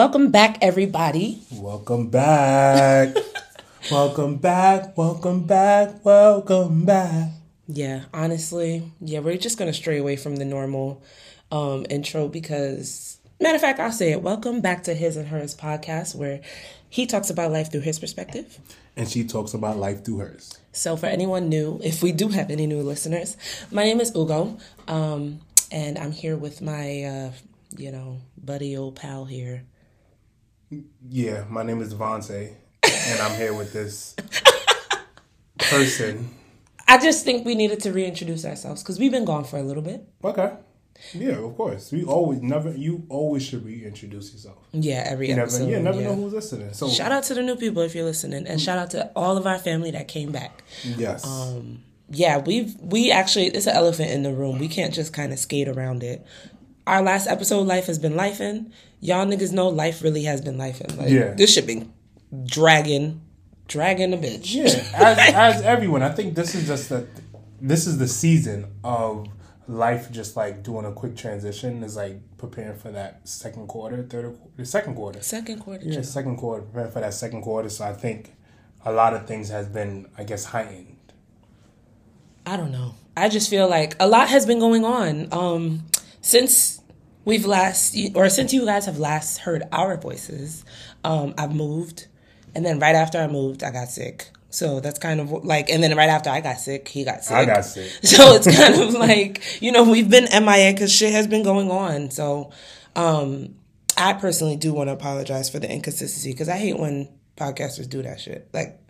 Welcome back, everybody. Welcome back. welcome back. Welcome back. Welcome back. Yeah, honestly, yeah, we're just gonna stray away from the normal um, intro because, matter of fact, I'll say it. Welcome back to his and hers podcast, where he talks about life through his perspective, and she talks about life through hers. So, for anyone new, if we do have any new listeners, my name is Ugo, um, and I'm here with my, uh, you know, buddy old pal here. Yeah, my name is Devontae, and I'm here with this person. I just think we needed to reintroduce ourselves because we've been gone for a little bit. Okay. Yeah, of course. We always never. You always should reintroduce yourself. Yeah, every you episode. Never, yeah, never yeah. know who's listening. So shout out to the new people if you're listening, and shout out to all of our family that came back. Yes. Um. Yeah, we've we actually it's an elephant in the room. We can't just kind of skate around it. Our last episode, life has been lifing. Y'all niggas know life really has been lifing. Like, yeah. This shit been dragging, dragging a bitch. Yeah. As, as everyone, I think this is just the this is the season of life just like doing a quick transition is like preparing for that second quarter, third, the second quarter, second quarter, yeah, second quarter, preparing for that second quarter. So I think a lot of things has been, I guess, heightened. I don't know. I just feel like a lot has been going on um, since we've last, or since you guys have last heard our voices. Um, I've moved, and then right after I moved, I got sick. So that's kind of like, and then right after I got sick, he got sick. I got sick. So it's kind of like, you know, we've been MIA because shit has been going on. So um, I personally do want to apologize for the inconsistency because I hate when podcasters do that shit. Like,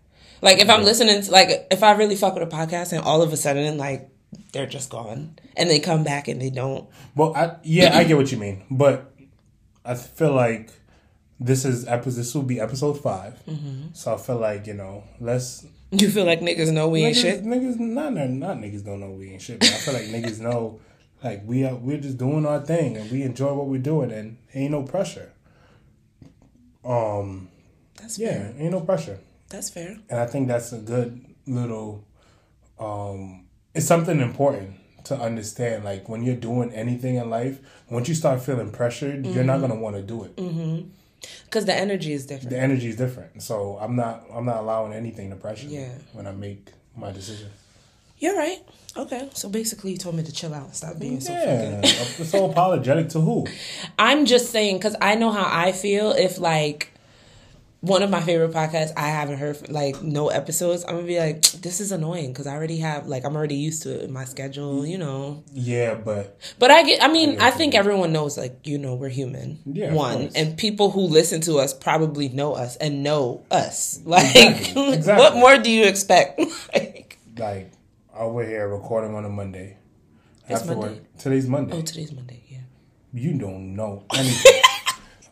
like if I'm listening, to, like if I really fuck with a podcast and all of a sudden, like they're just gone and they come back and they don't. Well, I, yeah, I get what you mean, but I feel like this is episode. This will be episode 5 mm-hmm. So I feel like you know, let's. You feel like niggas know we niggas, ain't shit. Niggas, not not niggas don't know we ain't shit. But I feel like niggas know, like we are. We're just doing our thing and we enjoy what we're doing and ain't no pressure. Um. That's yeah, fair. ain't no pressure. That's fair. And I think that's a good little. Um, it's something important to understand. Like when you're doing anything in life, once you start feeling pressured, mm-hmm. you're not gonna want to do it. Mm-hmm because the energy is different. The energy is different. So I'm not I'm not allowing anything to pressure yeah. me when I make my decision. You're right. Okay. So basically, you told me to chill out and stop being so yeah. fucking. so apologetic to who? I'm just saying because I know how I feel if like one of my favorite podcasts I haven't heard like no episodes, I'm gonna be like, this is annoying because I already have like I'm already used to it in my schedule, you know. Yeah, but but I get. I mean, I, I think everyone knows like you know we're human. Yeah, one and people who listen to us probably know us and know us. Like, exactly. Exactly. what more do you expect? like, like over here recording on a Monday. It's Monday. Today's Monday. Oh, today's Monday. Yeah. You don't know anything.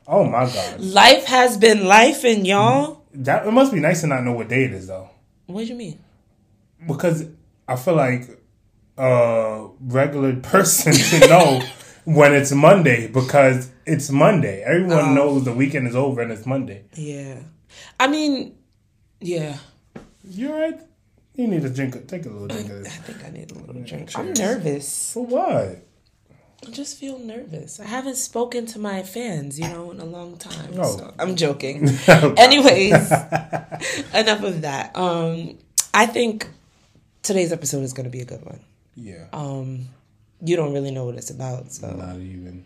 Oh my god. Life has been life and y'all. That it must be nice to not know what day it is though. What do you mean? Because I feel like a regular person should know when it's Monday because it's Monday. Everyone um, knows the weekend is over and it's Monday. Yeah. I mean, yeah. You're right? You need to drink. Take a little drink of this. I think I need a little drink. I'm nervous. For what? I just feel nervous. I haven't spoken to my fans, you know, in a long time. Oh. So I'm joking. Anyways, enough of that. Um, I think today's episode is going to be a good one. Yeah. Um, you don't really know what it's about, so not even.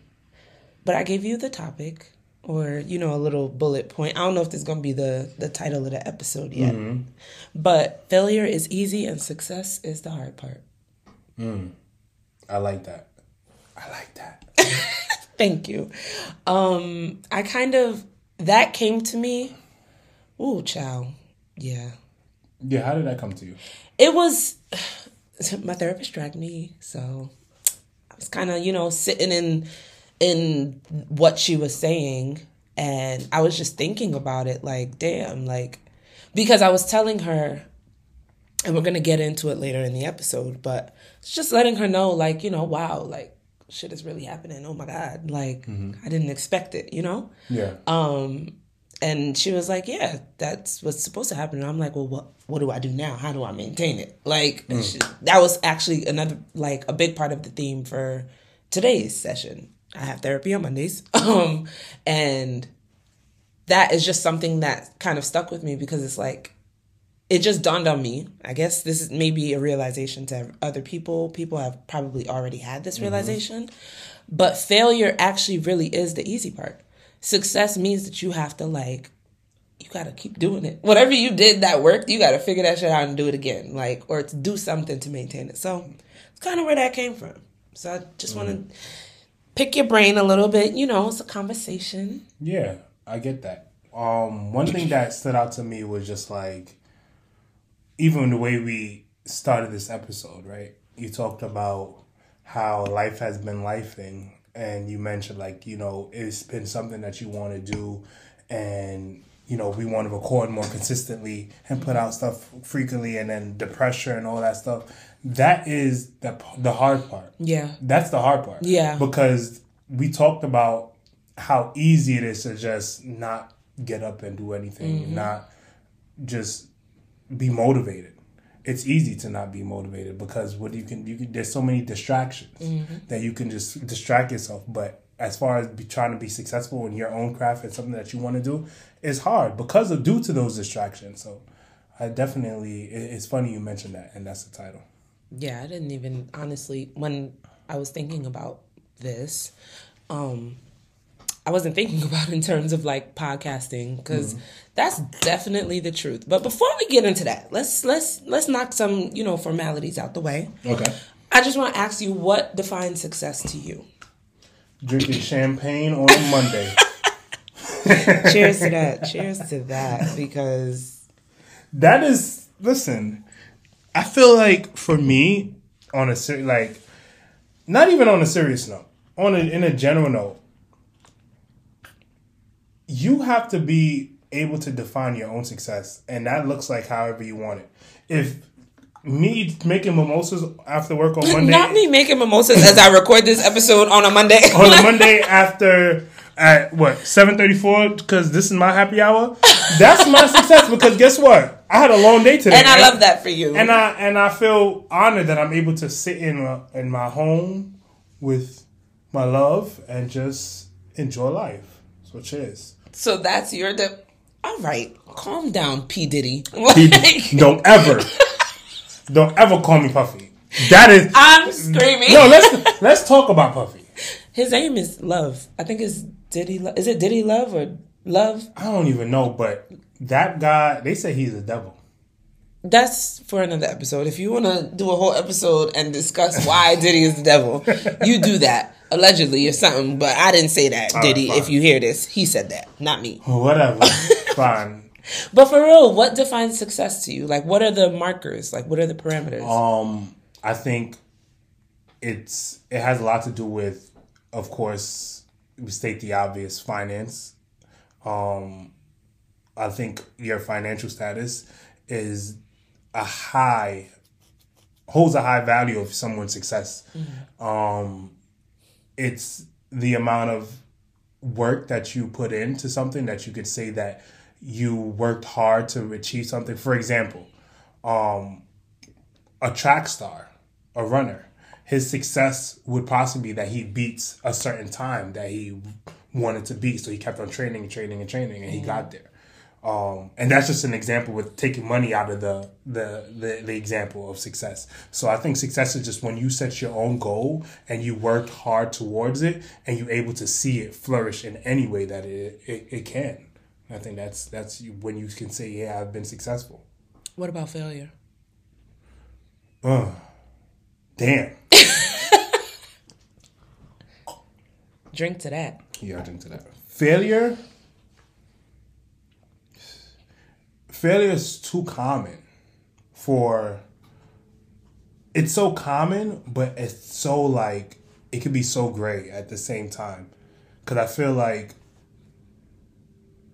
But I gave you the topic, or you know, a little bullet point. I don't know if this is going to be the the title of the episode yet. Mm-hmm. But failure is easy, and success is the hard part. Mm. I like that. I like that. Thank you. Um, I kind of that came to me. Ooh, chow. Yeah. Yeah, how did that come to you? It was my therapist dragged me, so I was kind of, you know, sitting in in what she was saying and I was just thinking about it like, damn, like because I was telling her and we're going to get into it later in the episode, but just letting her know like, you know, wow, like shit is really happening. Oh my god, like mm-hmm. I didn't expect it, you know? Yeah. Um and she was like, "Yeah, that's what's supposed to happen." And I'm like, "Well, what what do I do now? How do I maintain it?" Like mm. she, that was actually another like a big part of the theme for today's session. I have therapy on Mondays. Um and that is just something that kind of stuck with me because it's like it just dawned on me. I guess this is maybe a realization to other people. People have probably already had this realization. But failure actually really is the easy part. Success means that you have to like you got to keep doing it. Whatever you did that worked, you got to figure that shit out and do it again. Like or to do something to maintain it. So, it's kind of where that came from. So, I just want to pick your brain a little bit, you know, it's a conversation. Yeah, I get that. Um, one thing that stood out to me was just like, even the way we started this episode, right? You talked about how life has been lifing, and you mentioned like you know it's been something that you want to do, and you know we want to record more consistently and put out stuff frequently, and then the pressure and all that stuff. That is the the hard part. Yeah. That's the hard part. Yeah. Because we talked about how easy it is to just not get up and do anything, Mm-hmm. not just be motivated. It's easy to not be motivated because what you can you can there's so many distractions Mm-hmm. that you can just distract yourself. But as far as be, trying to be successful in your own craft and something that you want to do, it's hard because of due to those distractions. So I definitely it, it's funny you mentioned that, and that's the title. Yeah, I didn't even honestly when I was thinking about this, um I wasn't thinking about in terms of like podcasting because mm. that's definitely the truth. But before we get into that, let's let's let's knock some, you know, formalities out the way. Okay. I just want to ask you what defines success to you? Drinking champagne on a Monday. Cheers to that. Cheers to that because That is listen. I feel like for me, on a ser- like, not even on a serious note, on a, in a general note, you have to be able to define your own success, and that looks like however you want it. If me making mimosas after work on Monday, not me making mimosas as I record this episode on a Monday. on a Monday after at what seven thirty four because this is my happy hour. That's my success because guess what? I had a long day today, and I love that for you. and I and I feel honored that I'm able to sit in uh, in my home with my love and just enjoy life. So cheers. So that's your de- All right, calm down, P Diddy. Like, don't ever, don't ever call me Puffy. That is I'm screaming. no. Let's let's talk about Puffy. His name is Love. I think it's Diddy. Lo- Is it Diddy Love or Love? I don't even know, but that guy. They say he's a devil. That's for another episode. If you want to do a whole episode and discuss why Diddy is the devil, you do that. Allegedly or something, but I didn't say that, right, Diddy. fine. if you hear this, he said that, not me. Whatever. Fine. But for real, what defines success to you? Like, what are the markers? Like, what are the parameters? Um, I think it's it has a lot to do with, of course, we state the obvious, finance. Um, I think your financial status is a high holds a high value of someone's success. Um, it's the amount of work that you put into something that you could say that you worked hard to achieve something. For example, um, a track star, a runner, his success would possibly be that he beats a certain time that he wanted to beat. So he kept on training and training and training, and he got there. Um, and that's just an example with taking money out of the, the the the example of success. So I think success is just when you set your own goal and you worked hard towards it, and you're able to see it flourish in any way that it it, it can. I think that's that's when you can say, yeah, I've been successful. what about failure? Ugh. Damn. Drink to that. Yeah, I drink to that. Failure. Failure is too common for. It's so common, but it's so like it could be so great at the same time. Cause I feel like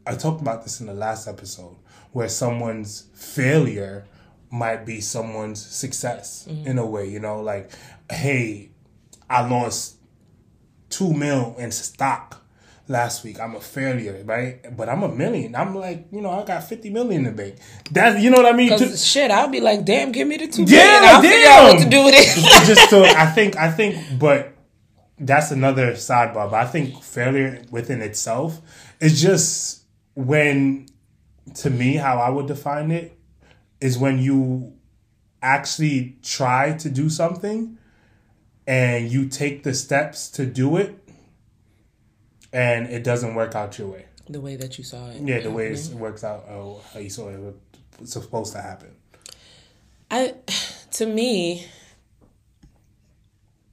I talked about this in the last episode, where someone's failure might be someone's success mm-hmm. in a way. You know, like, hey, I lost two mil in stock last week. I'm a failure, right? But I'm a million. I'm like, you know, I got 50 million in the bank. That's, you know what I mean? Because shit, I'll be like, damn, give me the two Yeah, million. I'll figure out what to do with it. just so I think I think but that's another sidebar. But I think failure within itself is just when to me how I would define it is when you actually try to do something and you take the steps to do it and it doesn't work out your way. The way that you saw it. Yeah, the way it works out uh, how you saw it was supposed to happen. I, to me,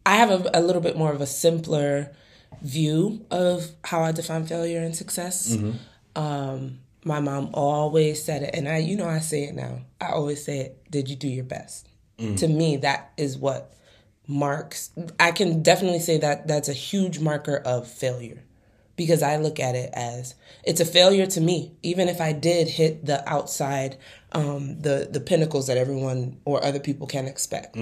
I have a, a little bit more of a simpler view of how I define failure and success. Um, my mom always said it, and I, you know, I say it now. I always say it. Did you do your best? To me, that is what marks. I can definitely say that that's a huge marker of failure, because I look at it as it's a failure to me, even if I did hit the outside, um, the the pinnacles that everyone or other people can expect.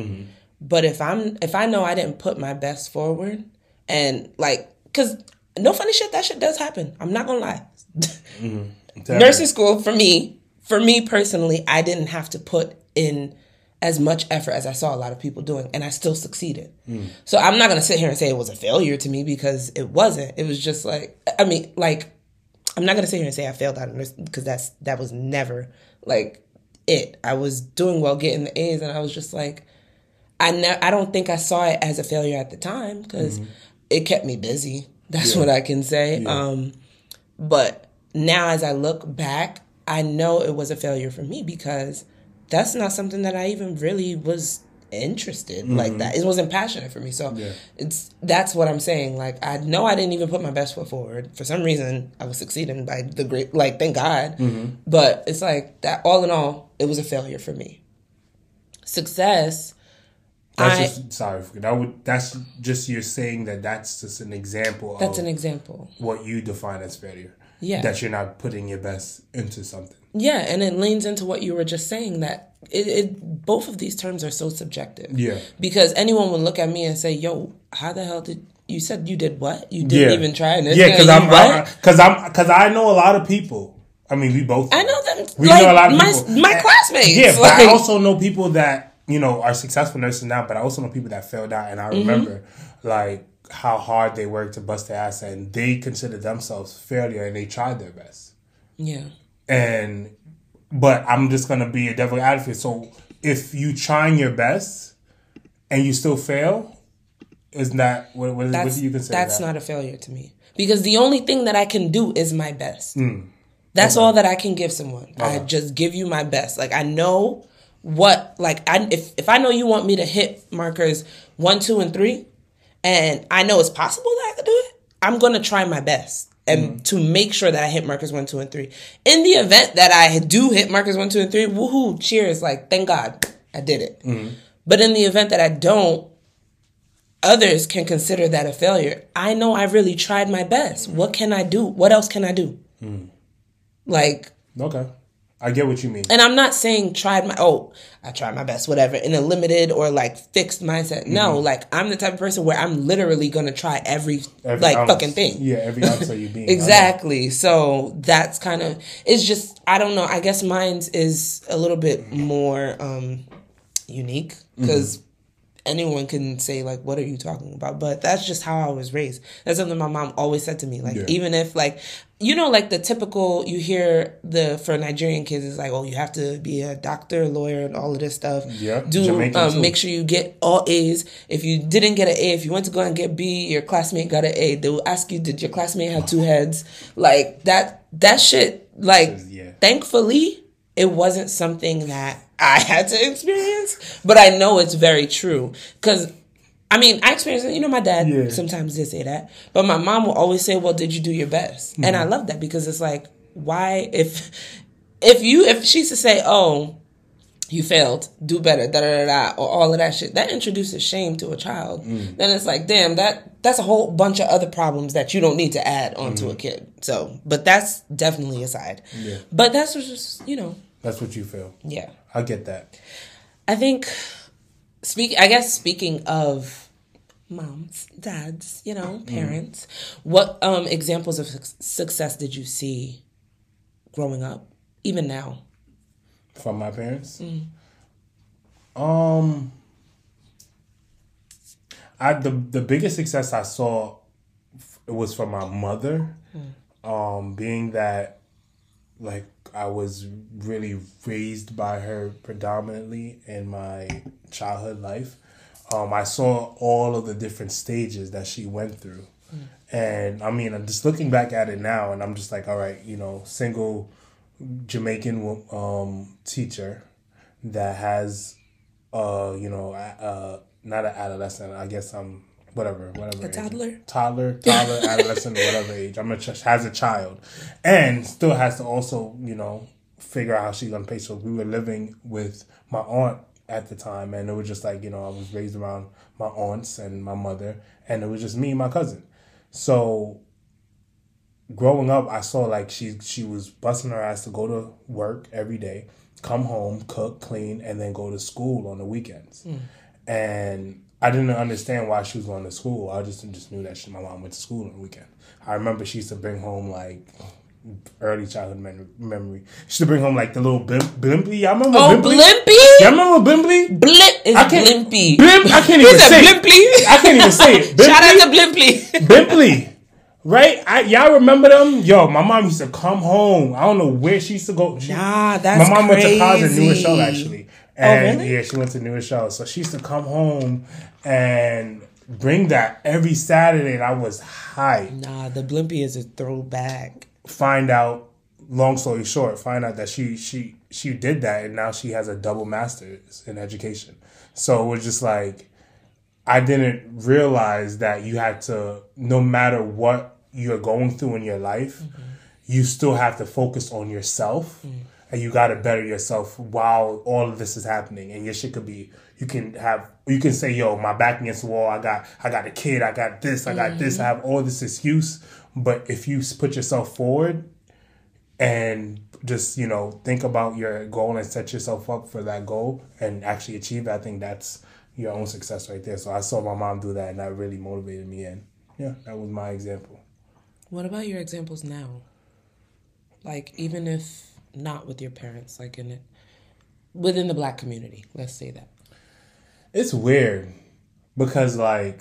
But if I'm if I know I didn't put my best forward, and like, cause no funny shit, that shit does happen. I'm not gonna lie. Nursing school for me, for me personally, I didn't have to put in as much effort as I saw a lot of people doing, and I still succeeded. So I'm not gonna sit here and say it was a failure to me because it wasn't. It was just like I mean, like I'm not gonna sit here and say I failed out because that's that was never like it. I was doing well, getting the A's, and I was just like, I ne- I don't think I saw it as a failure at the time because it kept me busy. That's what I can say. Um, but now, as I look back, I know it was a failure for me because that's not something that I even really was interested like that. Mm-hmm. It wasn't passionate for me. So it's that's what I'm saying. Like I know I didn't even put my best foot forward. For some reason, I was succeeding by the great. Like thank God. Mm-hmm. But it's like that. All in all, it was a failure for me. Success. That's I- just sorry. That would that's just you're saying that that's just an example That's of an example. what you define as failure. Yeah. That you're not putting your best into something. Yeah, and it leans into what you were just saying that it, it both of these terms are so subjective. Yeah. Because anyone would look at me and say, "Yo, how the hell did you said you did what? You didn't Yeah. even try." This Yeah, because I'm because I'm because I know a lot of people. I mean, we both. I know them. We like, know a lot of my, people. My classmates. Yeah, but like, I also know people that you know are successful nurses now. But I also know people that failed out, and I Mm-hmm. remember like how hard they worked to bust their ass, and they consider themselves failure, and they tried their best. yeah, And but I'm just gonna be a devil advocate. So if you trying your best and you still fail, isn't that what? What, what that's do you consider that's that? not a failure to me because the only thing that I can do is my best. Hmm. That's all that I can give someone. I just give you my best. Like I know what like I if if I know you want me to hit markers one, two, and three, and I know it's possible that I could do it, I'm gonna try my best. And mm-hmm. to make sure that I hit markers one, two, and three. In the event that I do hit markers one, two, and three, woohoo, cheers, like thank God I did it. Mm-hmm. But in the event that I don't, others can consider that a failure. I know I really tried my best. What can I do? What else can I do? Mm-hmm. Like, Okay, I get what you mean. and I'm not saying tried my oh, I tried my best, whatever, in a limited or like fixed mindset. No, mm-hmm. like I'm the type of person where I'm literally gonna try every, Every like ounce. fucking thing. Yeah, every ounce of you being Exactly. So that's kind of it's just I don't know. I guess mine's is a little bit mm-hmm. more um unique mm-hmm. because anyone can say like what are you talking about? But that's just how i was raised. That's something my mom always said to me. Like Yeah. even if like you know like the typical you hear the for nigerian kids is like oh you have to be a doctor lawyer and all of this stuff. Yeah, do um, make sure you get all a's. If you didn't get an a if you went to go and get b your classmate got an a. They will ask you did your classmate have two heads? Like that that shit like Yeah. thankfully it wasn't something that I had to experience, but I know it's very true because. I mean, I experienced it. You know, my dad Yeah. sometimes did say that, but my mom will always say, "Well, did you do your best?" And Mm-hmm. I love that because it's like, why if if you if she's to say, "Oh, you failed, do better," da da da da, or all of that shit, that introduces shame to a child. Mm. Then it's like, damn, that that's a whole bunch of other problems that you don't need to add onto Mm-hmm. a kid. So, but that's definitely aside. But that's just you know, That's what you feel. yeah. I get that. I think speak I guess speaking of moms, dads, you know, parents, what um examples of suc- success did you see growing up even now? From my parents. Mm. Um, I the the biggest success I saw f- was from my mother. Mm. Um, being that like I was really raised by her predominantly in my childhood life. Um, I saw all of the different stages that she went through. And I mean, I'm just looking back at it now, and I'm just like, all right, you know, single Jamaican um, teacher that has, uh, you know, uh, not an adolescent. I guess I'm whatever, whatever. A toddler, toddler, toddler, adolescent, whatever age. I'm a ch- has a child, and still has to also, you know, figure out how she's gonna pay. So we were living with my aunt at the time, and it was just like you know, I was raised around my aunts and my mother, and it was just me and my cousin. So growing up, I saw like she she was busting her ass to go to work every day, come home, cook, clean, and then go to school on the weekends. Mm. And I didn't understand why she was going to school. I just just knew that she, my mom went to school on the weekend. I remember she used to bring home like early childhood memory. She used to bring home like the little blimp, Blimpie. Y'all remember oh, Blimpie? Blimpie? Y'all remember Blimpie? Blimp is I can't, Blimpie. Blimp, I can't even say Blimpie. it. I can't even say it. Shout out to Blimpie. Blimpie. Right? I, y'all remember them? Yo, my mom used to come home. I don't know where she used to go. She, nah, that's My mom crazy. went to college in New Rochelle, actually. And oh, really? yeah, she went to New Rochelle. So she used to come home and bring that every Saturday, and I was high. Nah, the Blimpie is a throwback. Find out, long story short, find out that she she she did that, and now she has a double master's in education. So it was just like I didn't realize that you had to, no matter what you're going through in your life, mm-hmm. you still have to focus on yourself. Mm. And you got to better yourself while all of this is happening. And your shit could be you can have you can say yo my back against the wall i got i got a kid i got this i got mm-hmm. this i have all this excuse. But if you put yourself forward and just you know think about your goal and set yourself up for that goal and actually achieve it i think that's your own success right there. So i saw my mom do that and that really motivated me. And yeah that was my example. What about your examples now? Like even if not with your parents like in it within the black community let's say that it's weird because like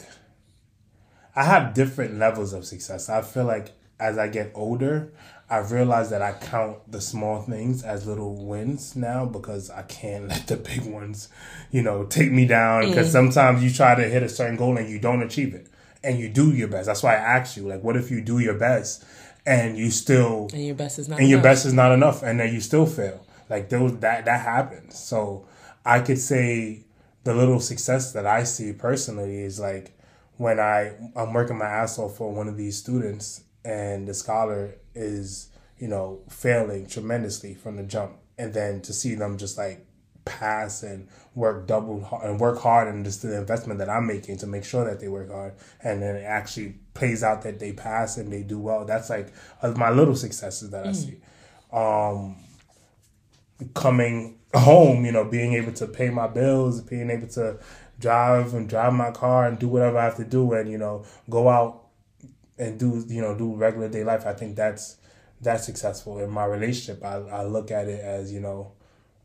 I have different levels of success. I feel like as I get older, I realize that I count the small things as little wins now because I can't let the big ones, you know, take me down. Because mm. sometimes you try to hit a certain goal and you don't achieve it, and you do your best. That's why I asked you, like, what if you do your best and you still and your best is not and enough. your best is not enough, and then you still fail. Like those that that happens. So I could say the little success that I see personally is like when I I'm working my ass off for one of these students and the scholar is you know failing tremendously from the jump and then to see them just like pass and work double and work hard and just the investment that I'm making to make sure that they work hard and then actually plays out that they pass and they do well that's like my little successes that I mm. see um coming home, you know, being able to pay my bills, being able to drive and drive my car and do whatever I have to do and, you know, go out and do, you know, do regular day life. I think that's that's successful in my relationship. I, I look at it as, you know,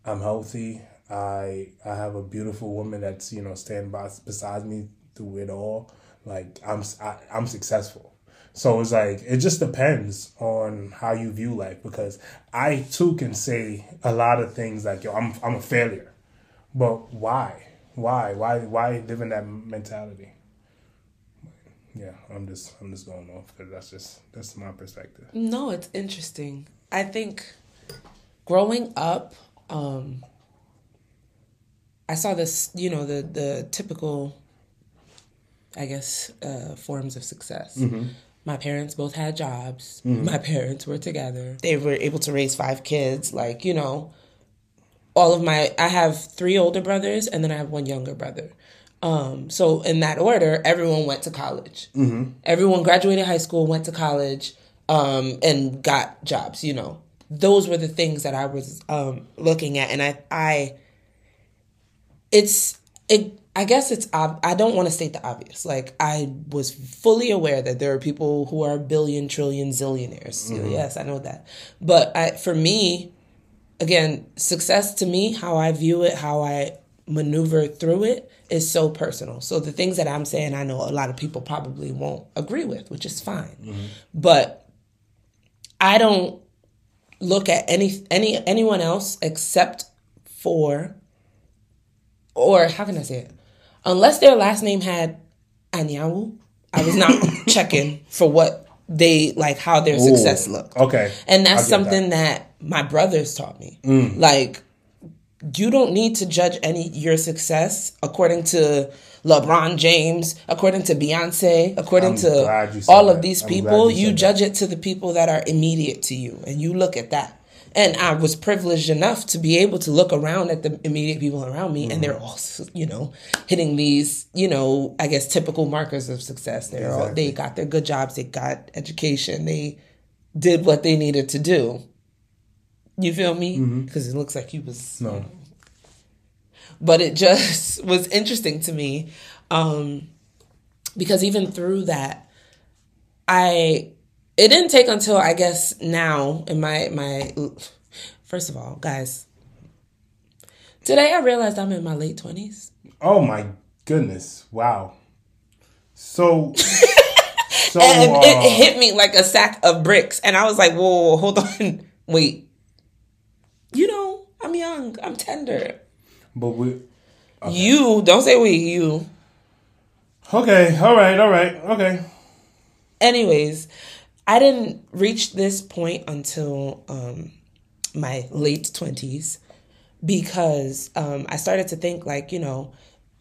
I'm healthy. I I have a beautiful woman that's, you know, standing by beside me through it all. Like I'm I, I'm successful. So it's like it just depends on how you view life because I too can say a lot of things like yo I'm I'm a failure, but why why why why live in that mentality? Yeah, I'm just I'm just going off because that's just that's my perspective. No, it's interesting. I think growing up, um, I saw this you know the the typical I guess, uh, forms of success. Mm-hmm. My parents both had jobs. Mm-hmm. My parents were together. They were able to raise five kids. Like, you know, all of my, I have three older brothers and then I have one younger brother. Um, so in that order, everyone went to college. Mm-hmm. Everyone graduated high school, went to college, um, and got jobs. You know, those were the things that I was um, looking at, and I, I, it's it I guess it's I don't want to state the obvious. Like I was fully aware that there are people who are billion, trillion, zillionaires. Mm-hmm. Yes, I know that. But I, for me, again, success to me, how I view it, how I maneuver through it, is so personal. So the things that I'm saying, I know a lot of people probably won't agree with, which is fine. Mm-hmm. But I don't look at any any anyone else except for or how can I say it? Unless their last name had Anyanwu, I was not checking for what they like how their success looked. Okay. And that's something that. my brothers taught me. Mm. Like you don't need to judge any your success according to LeBron James, according to Beyonce, according I'm to glad you said all of these people. you You judge it to the people that are immediate to you, and you look at that. And I was privileged enough to be able to look around at the immediate people around me, and they're all, you know, hitting these, you know, I guess typical markers of success. They're all they got their good jobs, they got education, they did what they needed to do. You feel me? Because it looks like you was No. but it just was interesting to me um, because even through that i it didn't take until i guess now in my my first of all guys today i realized i'm in my late 20s Oh my goodness! Wow. So. so and uh, it hit me like a sack of bricks and i was like whoa, whoa hold on wait you know i'm young i'm tender but we. you don't say we you Okay. All right. All right. Okay. anyways, I didn't reach this point until um, my late twenties because um, I started to think like you know,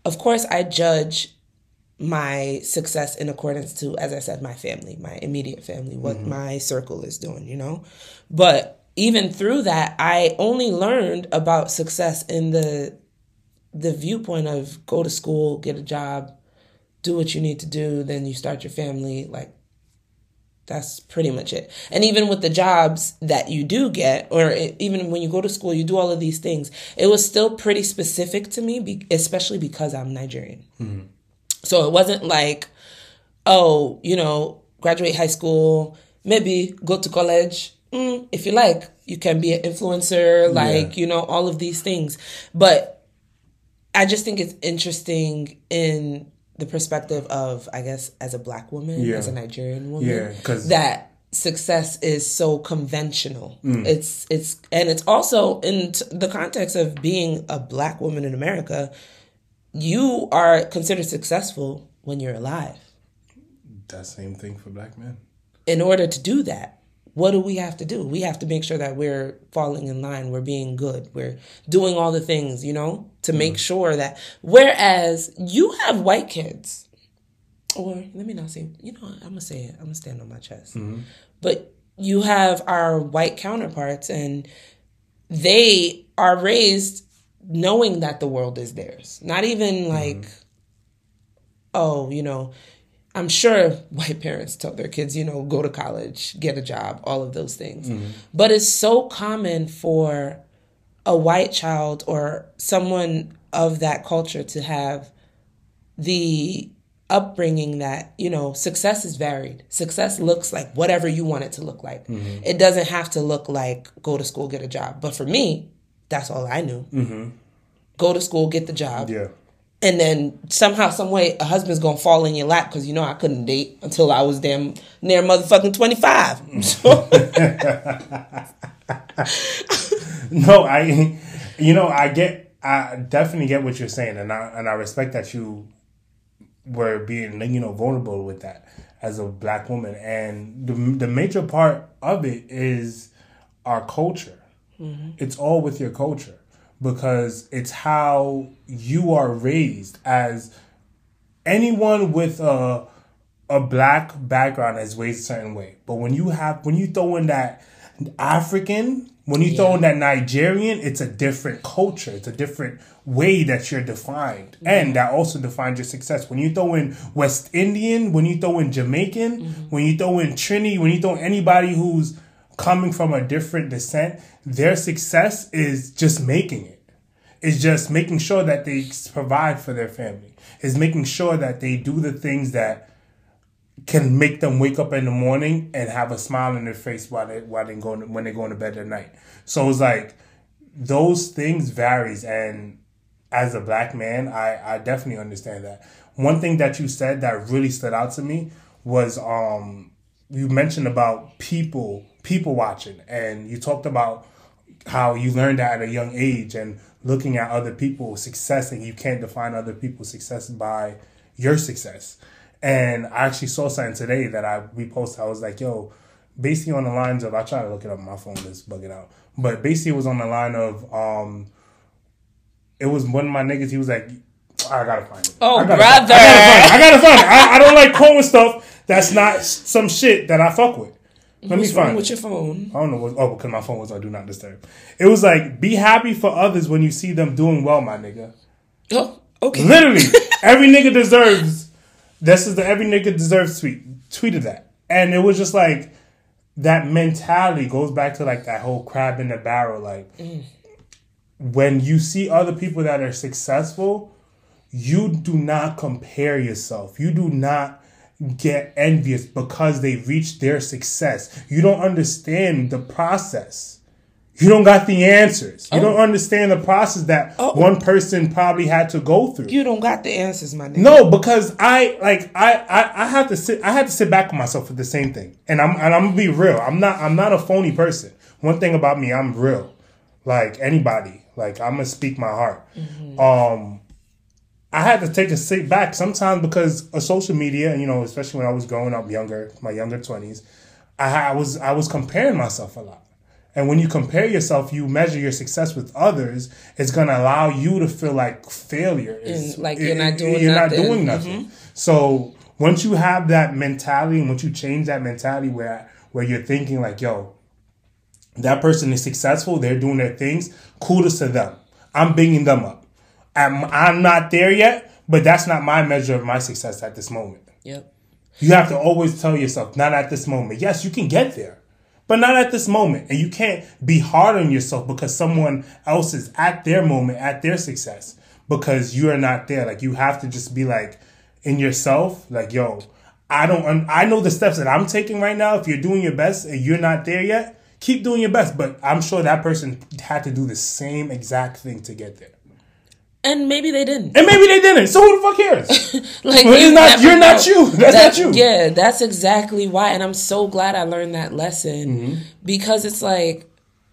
of course I judge my success in accordance to, as I said, my family, my immediate family, what my circle is doing, you know, but even through that, I only learned about success in the the viewpoint of go to school, get a job, do what you need to do, then you start your family. Like, that's pretty much it. And even with the jobs that you do get, or it, even when you go to school, you do all of these things, it was still pretty specific to me, be, especially because I'm Nigerian. So it wasn't like, oh, you know, graduate high school, maybe go to college. Mm, if you like, you can be an influencer, like, you know, all of these things. But I just think it's interesting in the perspective of, I guess, as a black woman, Yeah. as a Nigerian woman, Yeah, 'cause- that success is so conventional. Mm. It's it's and it's also in t- the context of being a black woman in America, you are considered successful when you're alive. That same thing for black men. In order to do that, what do we have to do? We have to make sure that we're falling in line, we're being good, we're doing all the things, you know, to mm. make sure that. Whereas you have white kids, or let me not say, you know, I'm gonna say it, I'm gonna stand on my chest. Mm-hmm. But you have our white counterparts, and they are raised knowing that the world is theirs. Not even like, mm-hmm. oh, you know, I'm sure white parents tell their kids, you know, go to college, get a job, all of those things. Mm-hmm. But it's so common for a white child or someone of that culture to have the upbringing that, you know, success is varied. Success looks like whatever you want it to look like. Mm-hmm. It doesn't have to look like go to school, get a job. But for me, that's all I knew. Mm-hmm. Go to school, get the job Yeah. And then somehow, some way, a husband's gonna fall in your lap because you know I couldn't date until I was damn near motherfucking twenty five. So, No, I, you know, I get, I definitely get what you're saying, and I and I respect that you were being, you know, vulnerable with that as a black woman, and the the major part of it is our culture. Mm-hmm. It's all with your culture because it's how you are raised as anyone with a a black background is raised a certain way. But when you have when you throw in that African, when you throw in that Nigerian, it's a different culture. It's a different way that you're defined. Mm-hmm. And that also defines your success. When you throw in West Indian, when you throw in Jamaican, mm-hmm. when you throw in Trini, when you throw anybody who's coming from a different descent, their success is just making it. it is just making sure that they provide for their family. It's making sure that they do the things that can make them wake up in the morning and have a smile on their face while they while they going when they're going to bed at night. So it's like those things varies. And as a black man i i definitely understand that. One thing that you said that really stood out to me was um you mentioned about people people watching, and you talked about how you learned that at a young age and looking at other people's success, and you can't define other people's success by your success. And I actually saw something today that I reposted. I was like, yo, basically on the lines of I try to look it up my phone, just bugging out. But basically it was on the line of um it was one of my niggas, he was like I gotta find it. Oh, I gotta brother. Find it. I gotta find it. I, gotta find it. I, I don't like quoting stuff that's not some shit that I fuck with. Let What's me find with your phone? I don't know what. Oh, because my phone was on do not disturb. It was like, be happy for others when you see them doing well, my nigga. Oh, okay. Literally, every nigga deserves. This is the every nigga deserves tweet. Tweeted that, and it was just like that mentality goes back to like that whole crab in the barrel. Like mm. when you see other people that are successful, you do not compare yourself. You do not get envious because they reached their success. You don't understand the process. You don't got the answers. You don't understand the process that Oh. one person probably had to go through. You don't got the answers, my nigga. No, because I like I, I I have to sit I had to sit back with myself for the same thing. And I'm and I'm gonna be real. I'm not I'm not a phony person. One thing about me, I'm real. Like anybody. Like I'm gonna speak my heart. Um I had to take a sit back sometimes because of social media, and you know, especially when I was growing up younger, my younger twenties, I, I was I was comparing myself a lot. And when you compare yourself, you measure your success with others. It's gonna allow you to feel like failure. It's- And, like, you're not doing you're nothing. not doing nothing. Mm-hmm. So once you have that mentality, and once you change that mentality, where where you're thinking like, yo, that person is successful, they're doing their things, kudos to them. I'm bigging them up. I'm, I'm not there yet, but that's not my measure of my success at this moment. Yep. You have to always tell yourself, not at this moment. Yes, you can get there, but not at this moment. And you can't be hard on yourself because someone else is at their moment, at their success, because you are not there. Like you have to just be like in yourself, like, yo, I don't, I know the steps that I'm taking right now. If you're doing your best and you're not there yet, keep doing your best. But I'm sure that person had to do the same exact thing to get there. And maybe they didn't. And maybe they didn't. So who the fuck cares? Like Well, you not, you're not you. That's That- not you. Yeah, that's exactly why. And I'm so glad I learned that lesson Mm-hmm. because it's like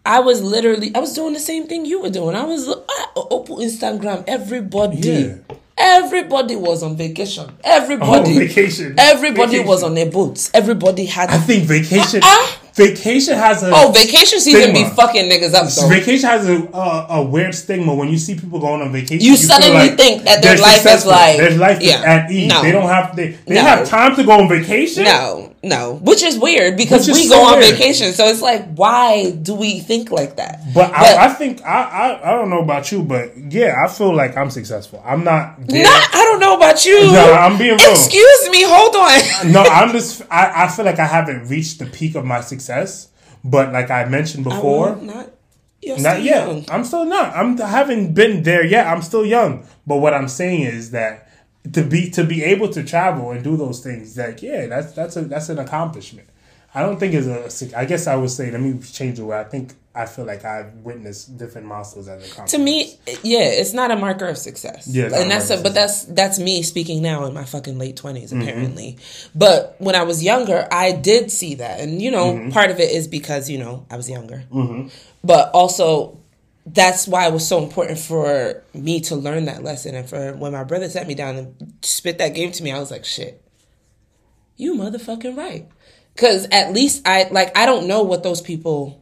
I was literally I was doing the same thing you were doing. I was I open Instagram. Everybody, Yeah. everybody was on vacation. Everybody, Oh, vacation. Everybody Vacation. was on their boats. Everybody had. I think vacation. Uh-uh. Vacation has a oh, vacation season be fucking niggas up though. Vacation has a, a a weird stigma when you see people going on vacation. You feel suddenly think that their life is successful. like- their life yeah. is at ease. No. They don't have they, they No. have time to go on vacation. No, no, which is weird because is we so go on weird. vacation. So it's like, why do we think like that? But, I, I think I, I I don't know about you, but yeah, I feel like I'm successful. I'm not. There. Not, I don't know about you. No, I'm being real. Excuse me, hold on. no, I'm just. I, I feel like I haven't reached the peak of my success. But like I mentioned before, not, you're Not yet. young. I'm still not. I'm I haven't been there yet. I'm still young. But what I'm saying is that to be to be able to travel and do those things, like yeah, that's that's a that's an accomplishment. I don't think it's a. I guess I would say. Let me change the way. I think I feel like I've witnessed different milestones as accomplishments. To me, yeah, it's not a marker of success. Yeah, and that's a, but that's that's me speaking now in my fucking late 20s Mm-hmm. apparently. But when I was younger, I did see that, and you know, Mm-hmm. part of it is because you know I was younger, but also that's why it was so important for me to learn that lesson, and for when my brother sat me down and spit that game to me, I was like, shit, you motherfucking right. Cause at least I like I don't know what those people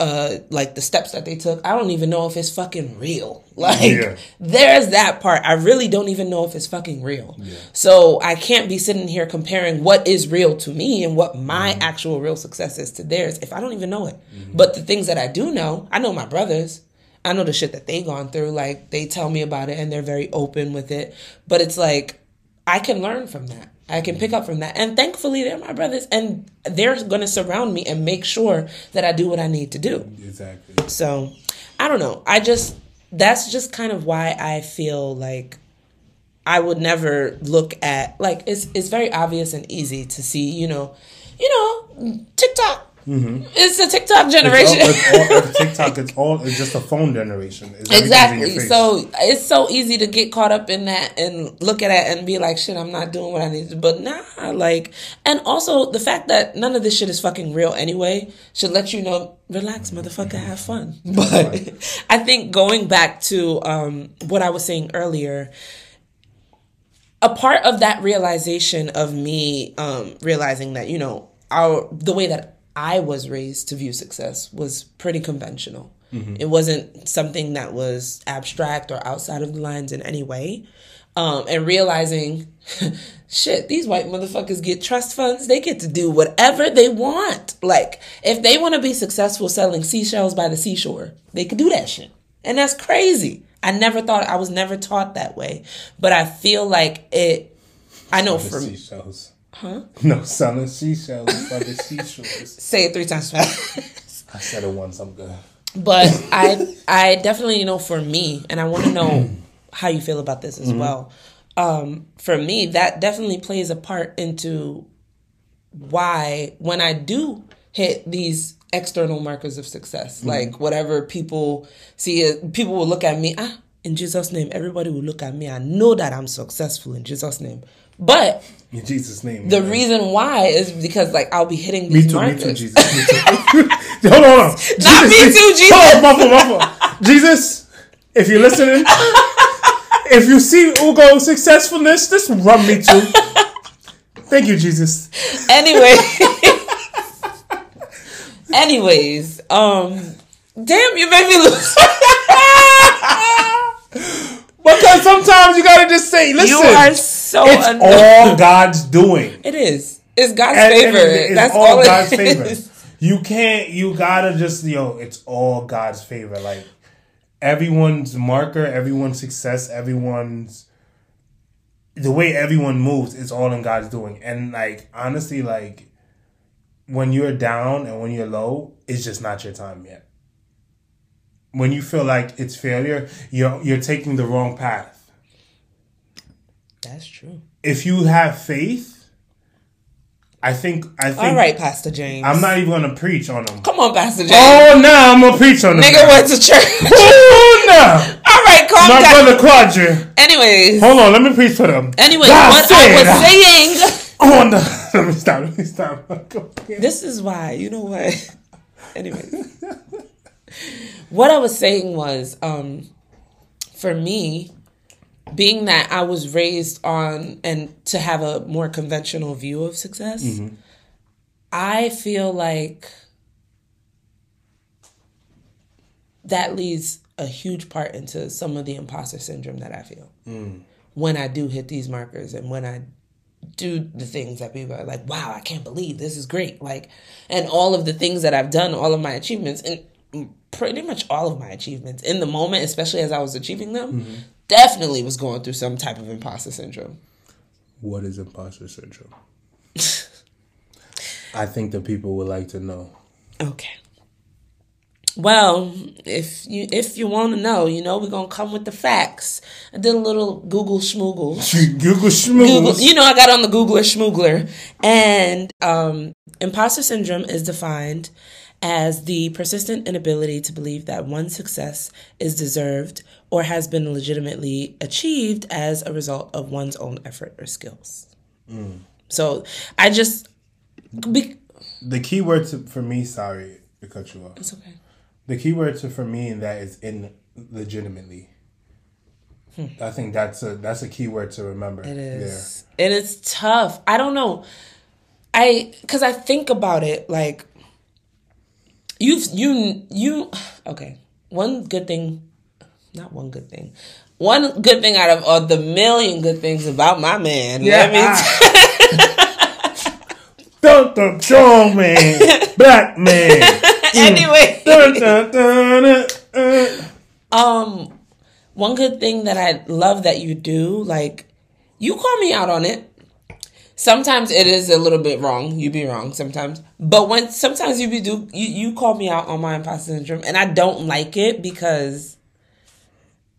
uh like the steps that they took. I don't even know if it's fucking real. Like Yeah. there's that part. I really don't even know if it's fucking real. Yeah. So I can't be sitting here comparing what is real to me and what my actual real success is to theirs if I don't even know it. But the things that I do know, I know my brothers. I know the shit that they gone through. Like they tell me about it and they're very open with it. But it's like I can learn from that. I can pick up from that. And thankfully they're my brothers and they're gonna surround me and make sure that I do what I need to do. exactly. So I don't know. I just that's just kind of why I feel like I would never look at like it's it's very obvious and easy to see, you know, you know, TikTok It's the TikTok generation. It's all, it's all, it's TikTok. It's all. It's just a phone generation. It's everything's in your Exactly. So it's so easy to get caught up in that and look at it and be like, shit, I'm not doing what I need to. But nah, like, and also the fact that none of this shit is fucking real anyway should let you know, relax, motherfucker, have fun. But I think going back to um, what I was saying earlier, a part of that realization of me um, realizing that you know our the way that I was raised to view success was pretty conventional. It wasn't something that was abstract or outside of the lines in any way. Um, and realizing, shit, these white motherfuckers get trust funds. They get to do whatever they want. Like, if they want to be successful selling seashells by the seashore, they could do that shit. And that's crazy. I never thought, I was never taught that way. But I feel like it, I know for me. seashells. Huh? No, selling seashells by the seashores. Say it three times fast. I said it once. I'm good. but I I definitely know for me, and I want to know how you feel about this as well. Um, for me, that definitely plays a part into why when I do hit these external markers of success, like whatever people see, people will look at me. Ah, in Jesus' name, everybody will look at me. I know that I'm successful in Jesus' name. But In Jesus' name. the man. reason why is because like I'll be hitting Me these too, me too, Jesus. Me too. hold on, hold on. Not me too, Jesus. Hold on, muffle, muffle. Jesus, if you're listening, if you see Ugo successfulness, just run me too. Thank you, Jesus. anyway anyways um damn you made me lose Because sometimes you gotta just say, listen, you are so it's annoying. all God's doing. it is it's god's end favor day, it's that's all all God's is. favor. You can't. You gotta just yo. It's all God's favor. Like everyone's marker, everyone's success, everyone's the way everyone moves. It's all in God's doing. And like honestly, like when you're down and when you're low, it's just not your time yet. When you feel like it's failure, you're you're taking the wrong path. That's true If you have faith, I think I think all right pastor james I'm not even gonna preach on them. come on pastor james Oh no, I'm gonna preach on them. nigga went to church Oh no, all right calm my down brother Quadri. anyways Hold on, let me preach for them. anyway what said, i was saying Oh no, let me stop. Let me stop. this is why you know what anyway what i was saying was um for me being that i was raised on and to have a more conventional view of success mm-hmm. i feel like that leads a huge part into some of the imposter syndrome that i feel. Mm. When i do hit these markers and when i do the things that people are like, wow, I can't believe this is great. Like, and all of the things that I've done, all of my achievements, and pretty much all of my achievements in the moment, especially as I was achieving them, mm-hmm. Definitely was going through some type of imposter syndrome. What is imposter syndrome? I think the people would like to know. Okay. Well, if you if you want to know, you know we're gonna come with the facts. I did a little Google schmoogle. Google schmoogles. you know, I got on the Googler schmoogler, and um, imposter syndrome is defined as the persistent inability to believe that one's success is deserved or has been legitimately achieved as a result of one's own effort or skills. Mm. So I just, be, The key word to, for me, sorry to cut you off. it's okay. The key word to for me in that is in legitimately. Hmm. I think that's a that's a key word to remember. It is. And it's tough. I don't know. I cuz I think about it like you've you you okay. One good thing not one good thing. One good thing out of all the million good things about my man. Yeah. Let me Dun, dun, strong man, black man. anyway. Dun, dun, dun, dun, uh. Um, one good thing that I love that you do, like, you call me out on it. Sometimes it is a little bit wrong. You be wrong sometimes, but when sometimes you be do you you call me out on my imposter syndrome, and I don't like it because,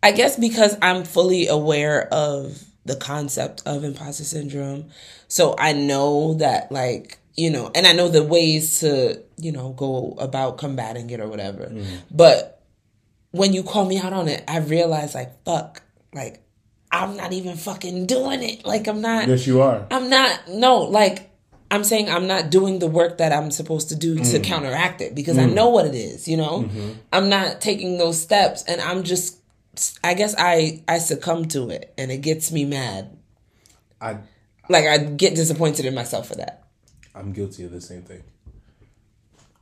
I guess because I'm fully aware of the concept of imposter syndrome, so I know that like you know, and I know the ways to, you know, go about combating it or whatever. Mm. But when you call me out on it, I realize like, fuck, like I'm not even fucking doing it. Like I'm not Yes, you are. I'm not no, like I'm saying I'm not doing the work that I'm supposed to do to mm. counteract it because I mm. know what it is, you know? Mm-hmm. I'm not taking those steps and I'm just I guess I I succumb to it and it gets me mad. I Like I get disappointed in myself for that. I'm guilty of the same thing.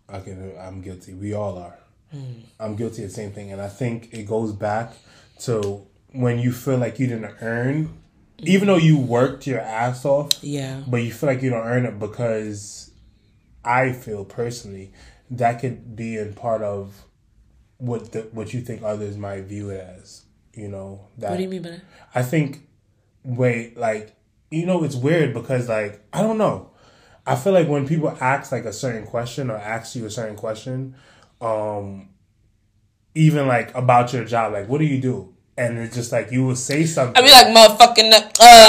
I can. I'm guilty. We all are. Mm. I'm guilty of the same thing, and I think it goes back to when you feel like you didn't earn, even though you worked your ass off, Yeah. but you feel like you don't earn it because I feel personally that could be in part of what the, what you think others might view it as. You know that. What do you mean by that? I think, wait, like, you know, it's weird because, like, I don't know. I feel like when people ask, like, a certain question or ask you a certain question, um, even, like, about your job, like, what do you do? And it's just like, you will say something. I'd be like motherfucking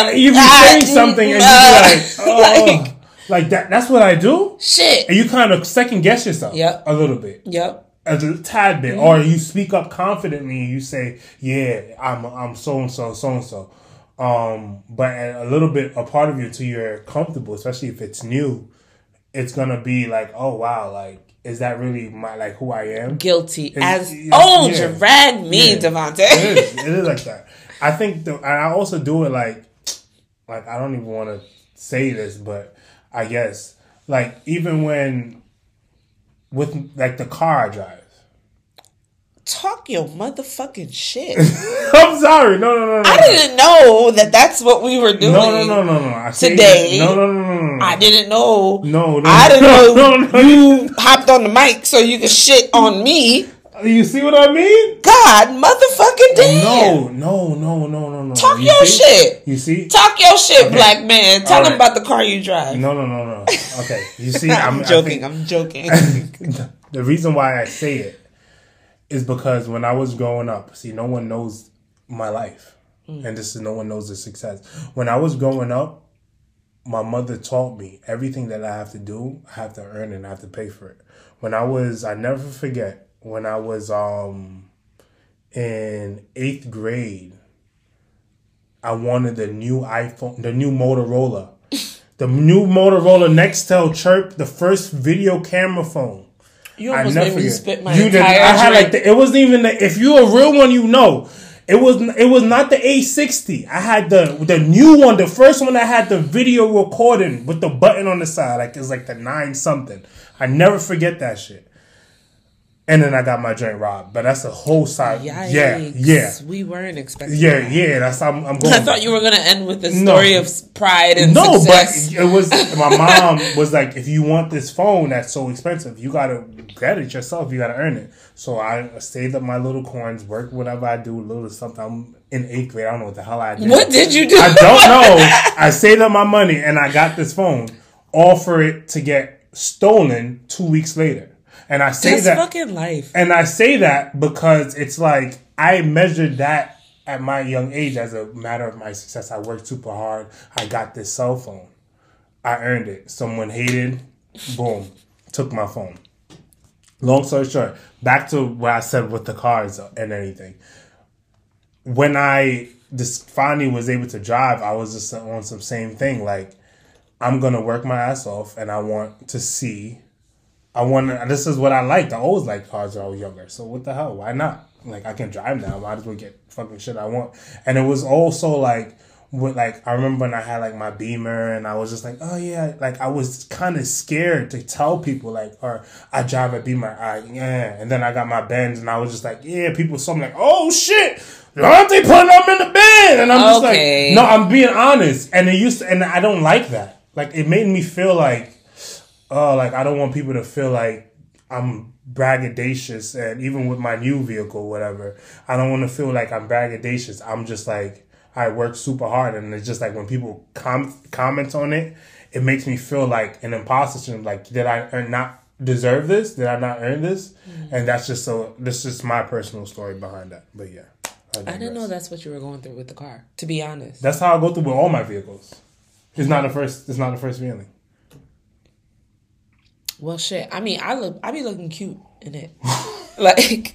um you be saying something and uh, you be like, oh, like, that, that's what I do? shit. And you kind of second guess yourself Yep. a little bit Yep. a tad bit, or you speak up confidently and you say, "Yeah, I'm I'm so and so, so and so." Um, but a little bit, a part of you till you're comfortable, especially if it's new, it's gonna be like, "Oh wow, like is that really my like who I am?" Guilty It's- as yeah, oh yeah. drag me, Yeah. Devontae. It is, it is like that. I think, the, and I also do it like, like I don't even want to say this, but I guess like even when with like the car I drive. Talk your motherfucking shit. I'm sorry. No, no, no, no. I didn't know that that's what we were doing. No, no, no, no, no. I Today- No, no, no, no, no. I didn't know. No, no. I didn't know No, no, you hopped on the mic so you could shit on me. You see what I mean? God, motherfucking damn. No, no, no, no, no, no. Talk You your see? shit. You see? Talk your shit, black man. Tell All them right. about the car you drive. No, no, no, no. Okay. You see, I'm, I'm joking. think- I'm joking. the reason why I say it is because when I was growing up, see, no one knows my life, and this is no one knows the success. When I was growing up, my mother taught me everything that I have to do, I have to earn and I have to pay for it. When I was, I never forget when I was um in eighth grade. I wanted the new iPhone, the new Motorola, the new Motorola Nextel Chirp, the first video camera phone. You I almost never made me forget. spit my you did. entire I had like the, it wasn't even the, if you're a real one, you know. It was it was not the A60. I had the the new one, the first one that had the video recording with the button on the side, like it's like the nine something. I never forget that shit. And then I got my joint robbed, but that's a whole side. Yikes. Yeah, yeah, We weren't expecting yeah, that. yeah. That's how I'm, I'm going. I thought you were gonna end with the No. story of pride and No, success. but it was my mom was like, if you want this phone that's so expensive, you gotta get it yourself. You gotta earn it. So I saved up my little coins, worked whatever I do, a little something. I'm in eighth grade. I don't know what the hell I did. what did you do? I don't know. I saved up my money and I got this phone. All for it to get stolen two weeks later. And I say That's that fucking life. and I say that because it's like I measured that at my young age as a matter of my success. I worked super hard. I got this cell phone. I earned it. Someone hated, boom, took my phone. Long story short, back to what I said with the cars and anything. When I just finally was able to drive, I was just on some same thing. Like, I'm gonna work my ass off, and I want to see I want this is what I liked. I always liked cars when I was younger. So what the hell? Why not? Like I can drive now. Might as well get fucking shit I want. And it was also like, with like I remember when I had like my Beamer and I was just like, oh yeah, like I was kind of scared to tell people like, or I drive a Beamer, I yeah. And then I got my Benz and I was just like, yeah. People saw me like, oh shit. Aren't they putting them in the bin? And I'm just Okay. like, no, I'm being honest. And it used to, and I don't like that. Like it made me feel like, oh, like I don't want people to feel like I'm braggadocious, and even with my new vehicle, whatever, I don't want to feel like I'm braggadocious. I'm just like I work super hard, and it's just like when people com- comment on it, it makes me feel like an imposter syndrome. Like, did I earn, not deserve this? Did I not earn this? Mm-hmm. And that's just so. This is my personal story behind that. But yeah, I didn't know that's what you were going through with the car. To be honest, That's how I go through with all my vehicles. It's not the first. It's not the first feeling. Well, shit. I mean, I look. I be looking cute in it. like,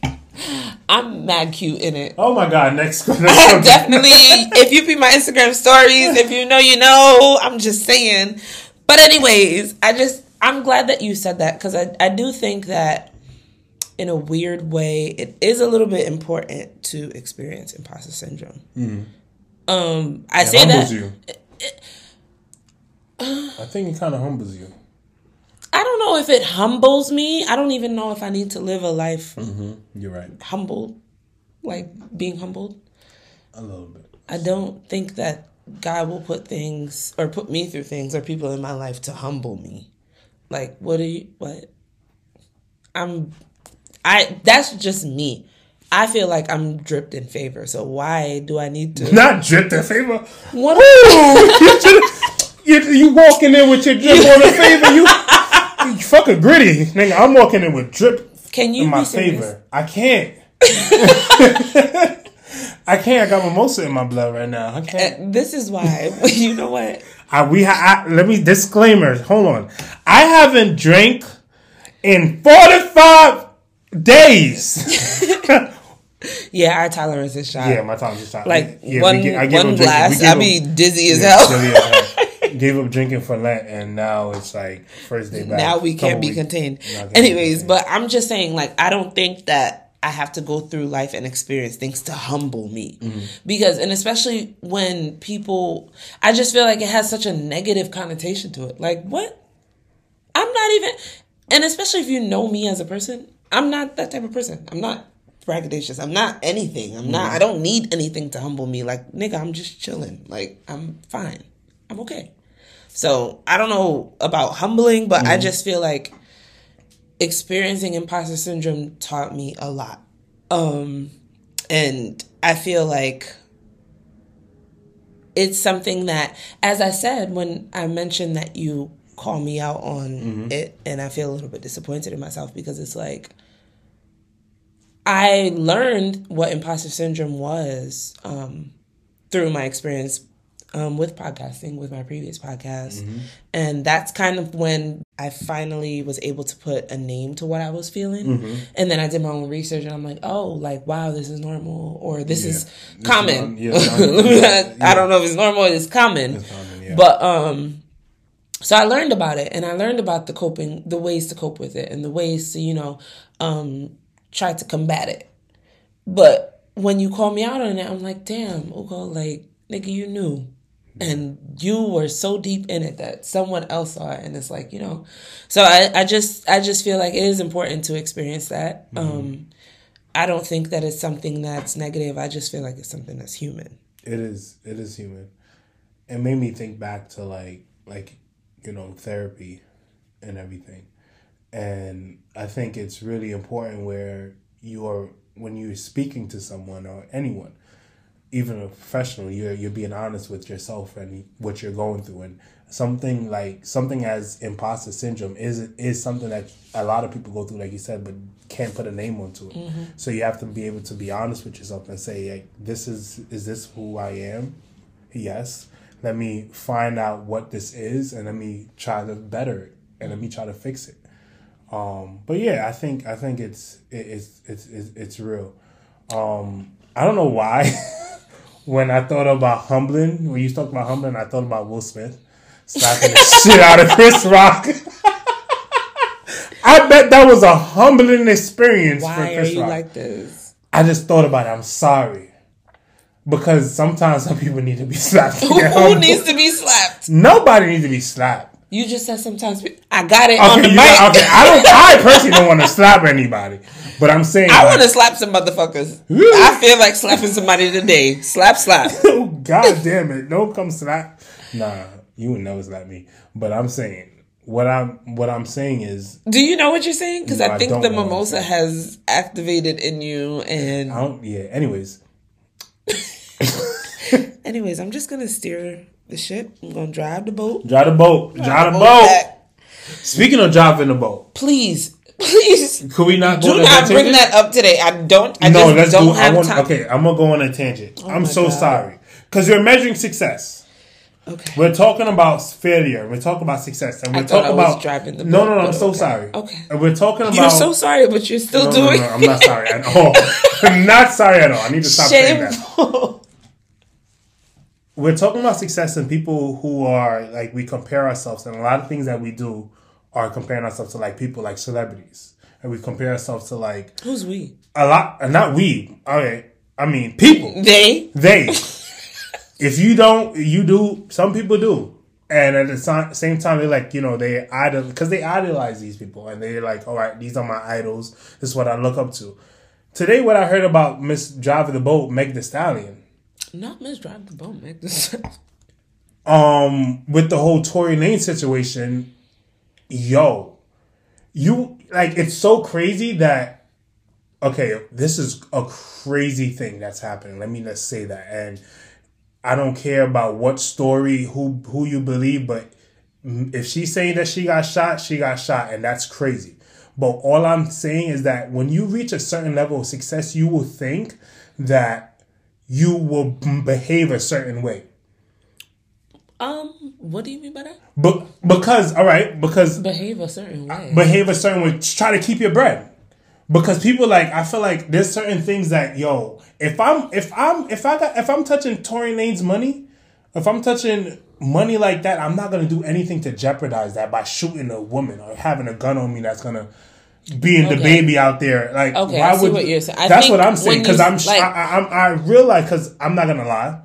I'm mad cute in it. Oh my god! Next, next. Definitely. If you be my Instagram stories, if you know, you know. I'm just saying. But anyways, I just I'm glad that you said that because I I do think that in a weird way it is a little bit important to experience imposter syndrome. Um, I It say humbles that. you. I think it kind of humbles you. I don't know if it humbles me. I don't even know if I need to live a life mm-hmm. You're right. humbled, like being humbled. A little bit. I don't think that God will put things or put me through things or people in my life to humble me. Like, what are you, what? I'm, I, that's just me. I feel like I'm dripped in favor. So why do I need to? Not drip in favor. What? you, you walking in with your drip on the favor. You, you fucking gritty, nigga. I'm walking in with drip Can you in my favor. I can't. I can't. I got mimosa in my blood right now. I can't. Uh, This is why. you know what? I, we ha- I, let me disclaimer. Hold on. I haven't drank in 45 days. Yeah, our tolerance is shot. yeah, my time's just shot. like yeah, one give one glass, We I up- be dizzy as Yeah, hell. Gave up drinking for Lent, and now it's like first day back. now we can't be weeks. contained. Not gonna be Anyways, contained. but I'm just saying, like, I don't think that I have to go through life and experience things to humble me. Mm-hmm. Because, and especially when people, I just feel like it has such a negative connotation to it. Like, what? I'm not even, and especially if you know me as a person, I'm not that type of person. I'm not braggadocious. I'm not anything. I'm not, I don't need anything to humble me. Like, nigga, I'm just chilling. Like, I'm fine. I'm okay. So I don't know about humbling, but I just feel like experiencing imposter syndrome taught me a lot. Um, and I feel like it's something that, as I said, when I mentioned that you call me out on it, and I feel a little bit disappointed in myself because it's like, I learned what imposter syndrome was um, through my experience um, with podcasting, with my previous podcast. And that's kind of when I finally was able to put a name to what I was feeling. And then I did my own research and I'm like, oh, like, wow, this is normal or this is This common. is not- yeah, I don't know if it's normal or it's common. It's common, yeah. But, um, so I learned about it and I learned about the coping, the ways to cope with it and the ways to, you know, um, try to combat it. But when you call me out on it, I'm like, damn, Ugo, like, nigga, you knew. And you were so deep in it that someone else saw it. And it's like, you know. So I, I just I just feel like it is important to experience that. Um I don't think that it's something that's negative. I just feel like it's something that's human. It is. It is human. It made me think back to like like you know therapy and everything, and I think it's really important where you are when you're speaking to someone or anyone, even a professional, you're you're being honest with yourself and what you're going through, and something like something as imposter syndrome is is something that a lot of people go through, like you said, but can't put a name onto it. So you have to be able to be honest with yourself and say, like, this is is this who I am? Yes. Let me find out what this is and let me try to better it and let me try to fix it. Um, but yeah, I think I think it's it, it's, it's it's it's real. Um, I don't know why. when I thought about humbling, when you talked about humbling, I thought about Will Smith slapping the shit out of Chris Rock. I bet that was a humbling experience for Why are Chris you Rock. like this? I just thought about it. I'm sorry. Because sometimes some people need to be slapped. get Who needs to be slapped? Nobody needs to be slapped. You just said sometimes I got it on the mic. got- okay. I don't. I personally don't want to slap anybody, but I'm saying. I like, want to slap some motherfuckers. I feel like slapping somebody today. Slap, slap. Oh God damn it! Don't come slap. Nah, you would never slap me. But I'm saying what I'm what I'm saying is Do you know what you're saying? Because No, I I think don't the know what I'm mimosa has activated in you. And I don't. Yeah. Anyways, anyways, I'm just gonna steer the ship. I'm gonna drive the boat. drive the boat. Drive the boat boat. Speaking of driving the boat, Please, please could we not do not bring tangent? that up today. I don't. I no, just let's don't do. I want. time. Okay, I'm gonna go on a tangent. Oh I'm so God. sorry because you're measuring success. Okay. We're talking about failure. We're talking about success, and we're talking about driving the boat, no, no. I'm so okay. sorry. Okay. And we're talking about. You're so sorry, but you're still no, no, doing no, I'm not sorry at all. I'm not sorry at all. I need to stop saying that. We're talking about success and people who are like we compare ourselves and a lot of things that we do are comparing ourselves to like people like celebrities. And we compare ourselves to like Who's we? a lot and not we okay i mean people. They. they. If you don't you do some people do. And at the same time they're like you know they idol because they idolize these people. And they're like all right these are my idols. This is what i look up to. Today what i heard about miss driving the boat meg the stallion Not Miss Drive the Boat, make this. um with the whole Tory Lanez situation, yo, you like it's so crazy that okay, this is a crazy thing that's happening. Let me just say that. And I don't care about what story, who who you believe, but if she's saying that she got shot, she got shot, and that's crazy. But all I'm saying is that when you reach a certain level of success, you will think that you will behave a certain way. Um, what do you mean by that? But because all right, because Behave a certain way. behave a certain way, try to keep your bread. Because people like I feel like there's certain things that yo, if I'm if I'm if I got if I'm touching Tory Lanez money, if I'm touching money like that, I'm not gonna do anything to jeopardize that by shooting a woman or having a gun on me that's gonna being the baby out there. Like Okay, why would what you're saying. I that's think what I'm saying because I'm like- I, I, I'm I realize because I'm not gonna lie,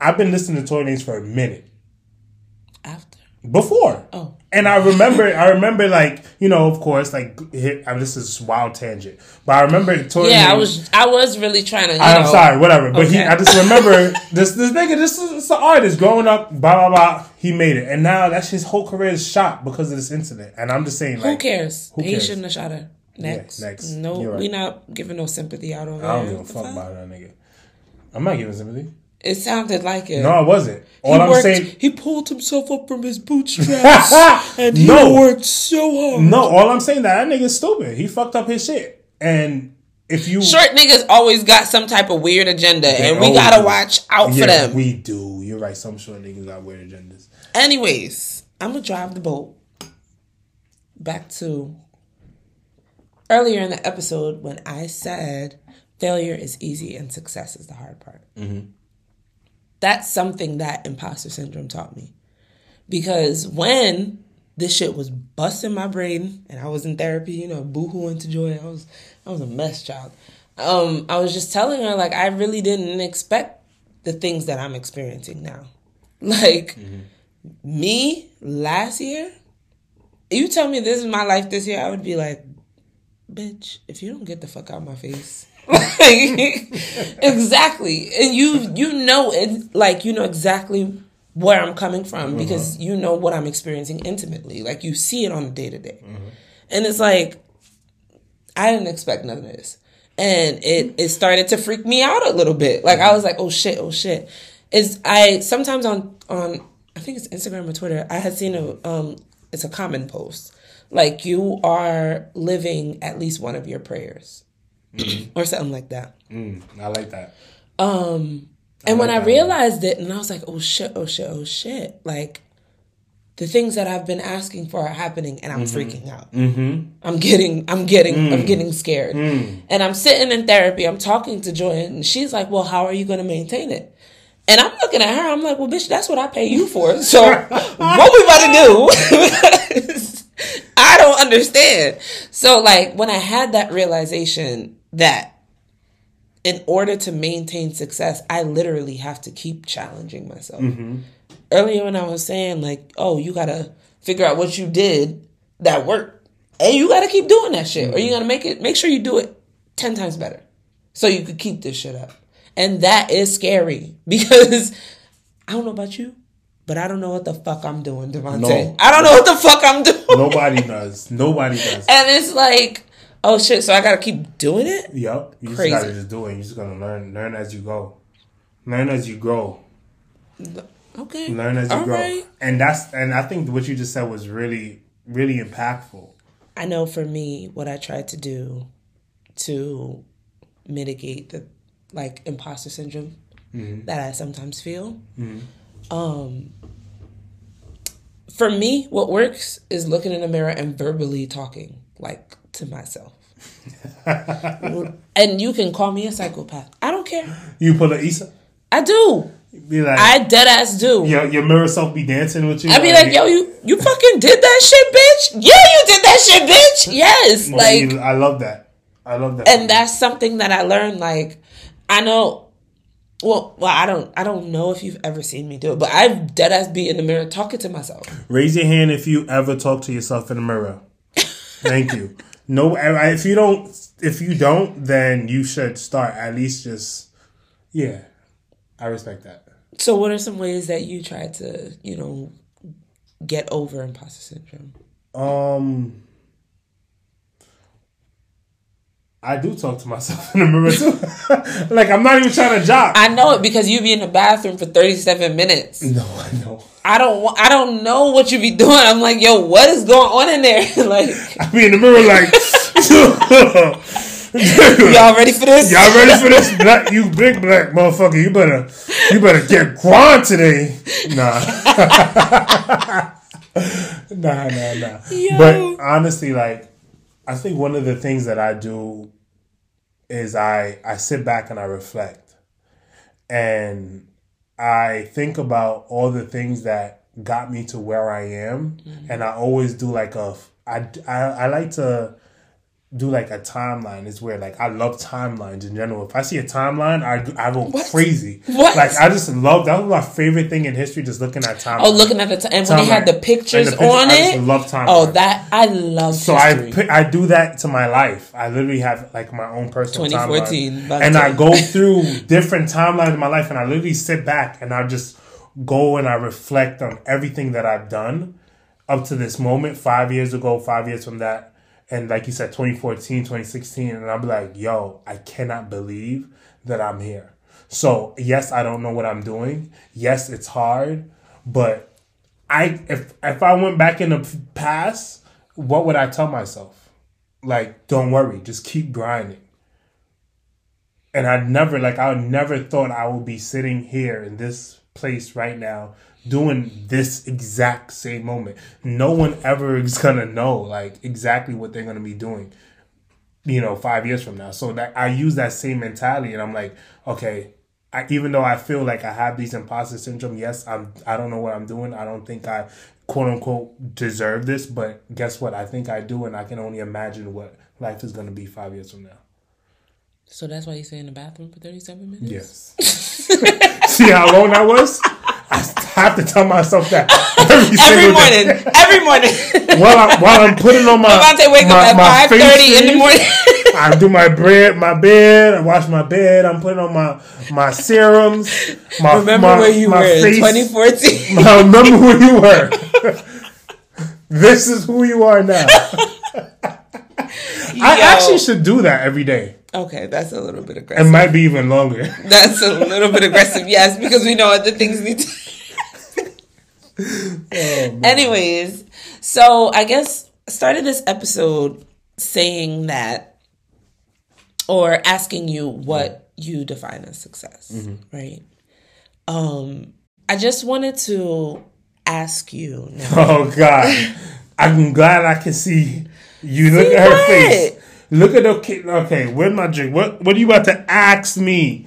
I've been listening to Tory Lanez for a minute After. before. Oh. And I remember, I remember, like you know, of course, like this is wild tangent, but I remember Tory. Yeah, I was I was really trying to. You I'm sorry, whatever. But he, I just remember this this nigga, this is this an artist growing up, blah blah blah. He made it, and now that's his whole career is shot because of this incident. And I'm just saying, like, Who cares? who He shouldn't have shot her. Next. next. No, right. we not giving no sympathy out over I don't give a fuck about that nigga. I'm not giving sympathy. It sounded like it. No, I wasn't. All he I'm worked, saying, he pulled himself up from his bootstraps and he No. worked so hard. no, all I'm saying that that nigga's stupid. He fucked up his shit, and if you Short niggas always got some type of weird agenda, and we gotta do. watch out for them. we do. You're right. Some short niggas got weird agendas. Anyways, I'm gonna drive the boat back to earlier in the episode when I said failure is easy and success is the hard part. Mm-hmm. That's something that imposter syndrome taught me. Because when this shit was busting my brain and I was in therapy, you know, boohooing to joy, I was I was a mess child. Um, I was just telling her like I really didn't expect the things that I'm experiencing now. Like me last year, you tell me this is my life this year, I would be like, bitch, if you don't get the fuck out of my face. Like, exactly. And you you know it like you know exactly where I'm coming from because you know what I'm experiencing intimately. Like you see it on a day to day. And it's like I didn't expect none of this. And it it started to freak me out a little bit. Like I was like, oh shit, oh shit. Is I sometimes on on I think it's Instagram or Twitter, I had seen a um it's a common post. Like you are living at least one of your prayers. Or something like that. Mm, I like that. Um and when like I that. realized it and I was like, oh shit, oh shit, oh shit. Like the things that I've been asking for are happening and I'm freaking out. Mm-hmm. I'm getting, I'm getting, I'm getting scared. And I'm sitting in therapy, I'm talking to Joy, and she's like, Well, how are you going to maintain it? And I'm looking at her, I'm like, Well, bitch, that's what I pay you for. So what we about to do? I don't understand. So, like, when I had that realization that in order to maintain success, I literally have to keep challenging myself. Mm-hmm. Earlier, when I was saying, like, oh, you got to figure out what you did that worked. And you got to keep doing that shit, or you mm-hmm. got to make it, make sure you do it 10 times better so you could keep this shit up. And that is scary because I don't know about you, but I don't know what the fuck I'm doing, Devontae. No. I don't know what the fuck I'm doing. Nobody does. Nobody does. And it's like, oh shit, so I got to keep doing it? Yep. You Crazy. just gotta just do it. You're just gonna learn learn as you go. Learn as you grow. Okay. Learn as you All grow. right. And that's and I think what you just said was really, really impactful. I know for me, what I tried to do to mitigate the like imposter syndrome that I sometimes feel Um, for me, what works is looking in the mirror and verbally talking, like to myself. and you can call me a psychopath. I don't care. You pull a Issa? I do. Be like, I dead ass do. your, your mirror self be dancing with you? I be like, yo, you you fucking did that shit, bitch. Yeah, you did that shit, bitch. Yes, Well, like, you- I love that. I love that. and that's something that I learned. Like, I know. Well, well, I don't, I don't know if you've ever seen me do it, but I've dead ass be in the mirror talking to myself. Raise your hand if you ever talk to yourself in the mirror. Thank you. No, if you don't, if you don't, then you should start at least just, yeah. I respect that. So, what are some ways that you try to, you know, get over imposter syndrome? Um, I do talk to myself in the mirror too. like I'm not even trying to job. I know it because you be in the bathroom for thirty seven minutes. no, I know. I don't, wa- I don't know what you be doing. I'm like, yo, what is going on in there? like, I be in the mirror like, y'all ready for this? Y'all ready for this? Black, you big black motherfucker. You better, you better get grind today. Nah, nah, nah, nah. Yo. But honestly, like, I think one of the things that I do is I I sit back and I reflect, and I think about all the things that got me to where I am, mm-hmm. and I always do like a I I, I like to do like a timeline is where like I love timelines in general. If I see a timeline, I I go crazy. What? Like I just love that was my favorite thing in history, just looking at oh, timelines. Oh, looking at the time, and when they had the pictures the picture- on I just it. love timelines. Oh, that I love. So I I do that to my life. I literally have like my own personal 2014, timeline, and I go through different timelines in my life, and I literally sit back and I just go and I reflect on everything that I've done up to this moment, five years ago, five years from that, and like you said, 2014, 2016, and I'm like, yo, I cannot believe that I'm here. So yes, I don't know what I'm doing. Yes, it's hard, but I if if I went back in the past, what would I tell myself? Like, don't worry, just keep grinding. And I never like I never thought I would be sitting here in this place right now doing this exact same moment. No one ever is gonna know like exactly what they're gonna be doing, you know, five years from now. So that I use that same mentality and I'm like, okay, I, even though I feel like I have these imposter syndrome, yes, I'm I don't know what I'm doing. I don't think I quote unquote deserve this, but guess what? I think I do, and I can only imagine what life is to be five years from now. So that's why you stay in the bathroom for 37 minutes? Yes. See how long that was? I have to tell myself that every, Every morning. day. Every morning. While, I, while I'm putting on my Devontae wake my, up at face 5.30 in the morning. I do my bread, my bed. I wash my bed. I'm putting on my my serums. My, Remember my, where you were in 2014? I remember who you were. this is who you are now. I actually should do that every day. Okay, that's a little bit aggressive. It might be even longer. That's a little bit aggressive, yes, because we know other things need to. Anyways, so I guess I started this episode saying that, or asking you what you define as success, right? Um, I just wanted to ask you now. Oh God, I'm glad I can see you. Look See at her what? face. Look at the kid. Okay, where's my drink? What What are you about to ask me?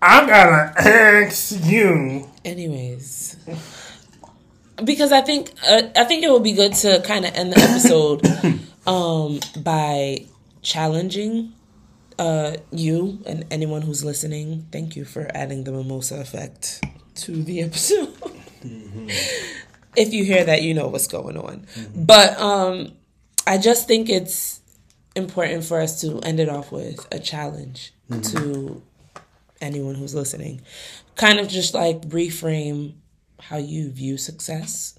I gotta ask you. Anyways, because I think uh, I think it would be good to kind of end the episode um, by challenging uh, you and anyone who's listening. Thank you for adding the mimosa effect to the episode. if you hear that, you know what's going on. But um, I just think it's important for us to end it off with a challenge to anyone who's listening. Kind of just like reframe how you view success.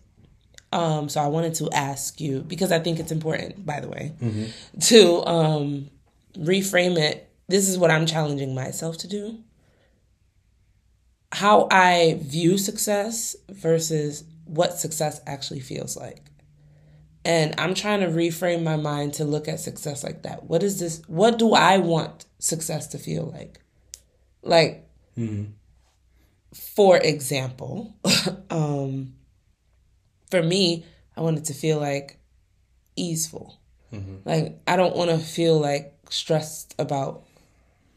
Um, so I wanted to ask you because I think it's important, by the way, to um, reframe it. This is what I'm challenging myself to do. How I view success versus what success actually feels like. And I'm trying to reframe my mind to look at success like that. What is this? What do I want success to feel like? Like, for example, um, for me, I want it to feel like easeful. Mm-hmm. Like I don't want to feel like stressed about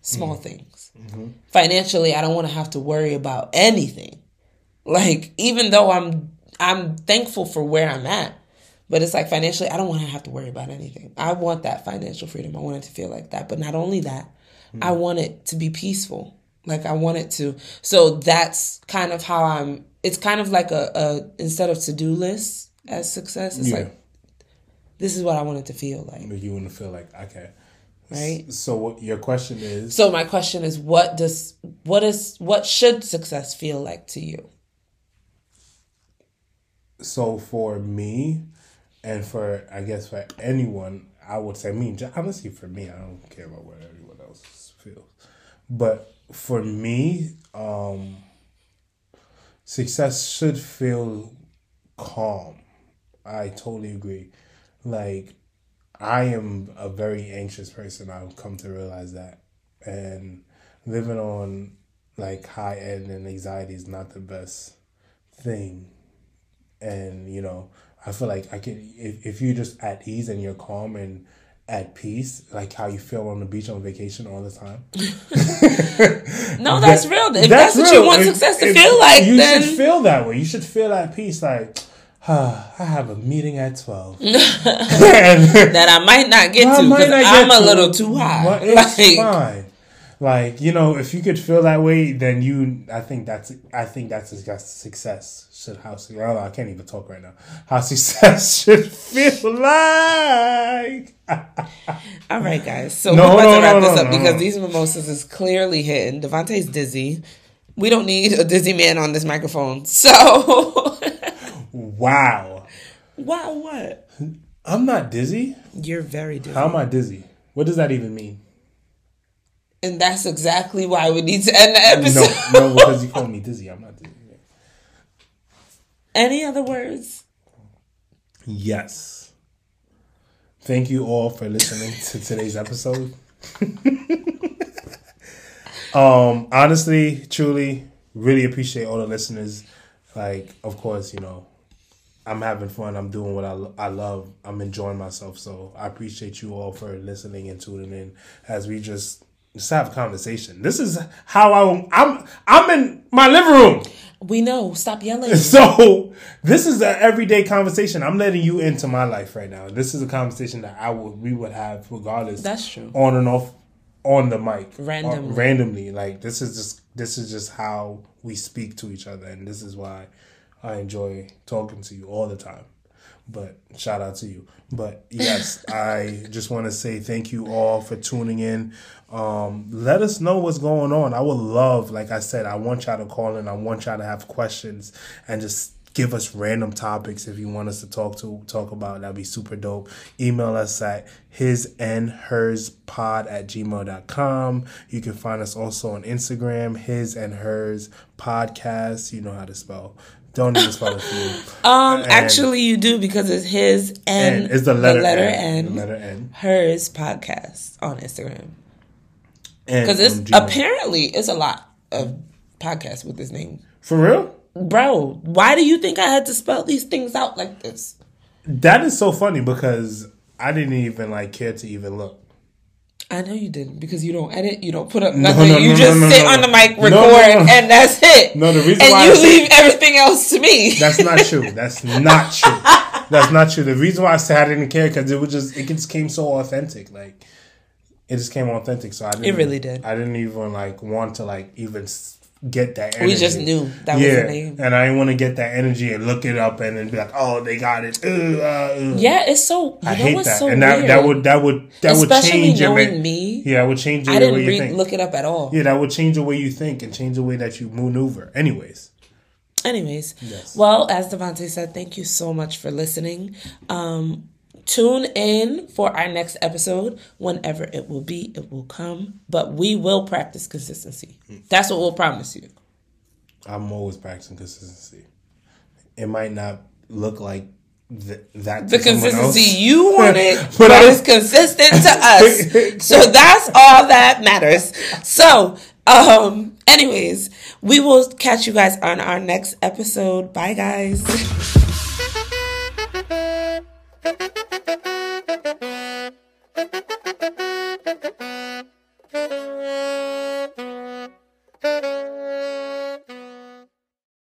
small mm-hmm. things. Mm-hmm. Financially, I don't want to have to worry about anything. Like even though I'm I'm thankful for where I'm at, but it's like financially, I don't want to have to worry about anything. I want that financial freedom. I want it to feel like that. But not only that, mm-hmm. I want it to be peaceful. Like I want it to. So that's kind of how I'm. It's kind of like a, a instead of to do lists as success. It's yeah. like this is what I want it to feel like. You want to feel like okay, right? So what your question is? So my question is, what does what is what should success feel like to you? So for me, and for I guess for anyone, I would say me. Honestly, for me, I don't care about what everyone else feels, but for me, um, success should feel calm. I totally agree. Like, I am a very anxious person. I've come to realize that, and living on like high end and anxiety is not the best thing. And you know, I feel like I can if if you're just at ease and you're calm and at peace, like how you feel on the beach on vacation all the time. no, that's that, real. If that's, that's what you want if, success to feel like, you then... should feel that way. You should feel at peace, like. Ah, I have a meeting at twelve that I might not get to because I'm a little too high. It's like, fine. Like you know, if you could feel that way, then you. I think that's. I think that's success. Should how oh, I can't even talk right now. How success should feel like. All right, guys. So no, we're about no, to wrap no, this up because these mimosas is clearly hitting. Devontae's dizzy. We don't need a dizzy man on this microphone. So. wow. Wow. What? I'm not dizzy. You're very dizzy. How am I dizzy? What does that even mean? And that's exactly why we need to end the episode. No, no, because you called me dizzy. I'm not dizzy. Any other words? Yes. Thank you all for listening to today's episode. um, honestly, truly, really appreciate all the listeners. Like, of course, you know, I'm having fun. I'm doing what I, I love. I'm enjoying myself. So I appreciate you all for listening and tuning in as we just just have a conversation. This is how I I'm I'm in my living room. We know. Stop yelling. So this is an everyday conversation. I'm letting you into my life right now. This is a conversation that I would we would have regardless. That's true. On and off on the mic. Uh, randomly. randomly. Like this is just this is just how we speak to each other and this is why I enjoy talking to you all the time. But shout out to you. But yes, I just want to say thank you all for tuning in. Um, let us know what's going on. I would love, like I said, I want y'all to call in. I want y'all to have questions and just give us random topics if you want us to talk to talk about. That'd be super dope. Email us at his and hers pod at gmail.com you can find us also on instagram his and hers podcast. You know how to spell. Don't even spell it for you. Um, and actually, you do because it's his and, it's the letter, the letter N, N, the letter N, hers podcast on Instagram. Because it's um, apparently it's a lot of podcasts with this name. For real, bro. Why do you think I had to spell these things out like this? That is so funny because I didn't even like care to even look. I know you didn't because you don't edit, you don't put up nothing. No, no, you no, just sit on the mic, record, and that's it. No, the reason and why you I leave everything else to me. That's not true. That's not true. that's not true. The reason why I said I didn't care because it was just it just came so authentic. Like it just came authentic. So I didn't. It really did. I didn't even like want to like even get that energy. We just knew that yeah. was the name. And I didn't want to get that energy and look it up and then be like, oh, they got it. Uh. Yeah, it's so. I hate that. So and that, that would that would that Especially would change knowing your me. Yeah, it would change your I didn't way read, you think. look it up at all. Yeah, that would change the way you think and change the way that you maneuver. Anyways. Anyways, yes. well, as Devontae said, thank you so much for listening. Um, Tune in for our next episode. Whenever it will be, it will come. But we will practice consistency. That's what we'll promise you. I'm always practicing consistency. It might not look like th- that the consistency you want it, but, but it's consistent to us. So that's all that matters. So Um, anyways, we will catch you guys on our next episode. Bye, guys.